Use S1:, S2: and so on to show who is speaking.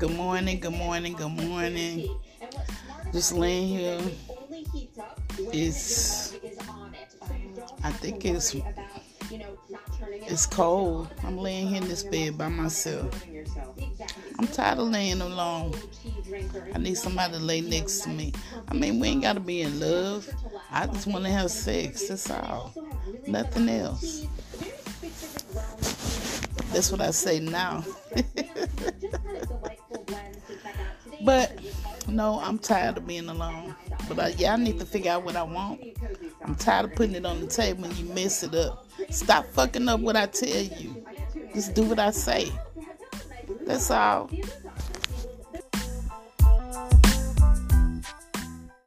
S1: Good morning, good morning, good morning. Just laying here. It's, I think it's, it's cold. I'm laying here in this bed by myself. I'm tired of laying alone. I need somebody to lay next to me. I mean, we ain't got to be in love. I just want to have sex. That's all. Nothing else. That's what I say now. but no, I'm tired of being alone. But uh, I, y'all need to figure out what I want. I'm tired of putting it on the table and you mess it up. Stop fucking up what I tell you. Just do what I say. That's all.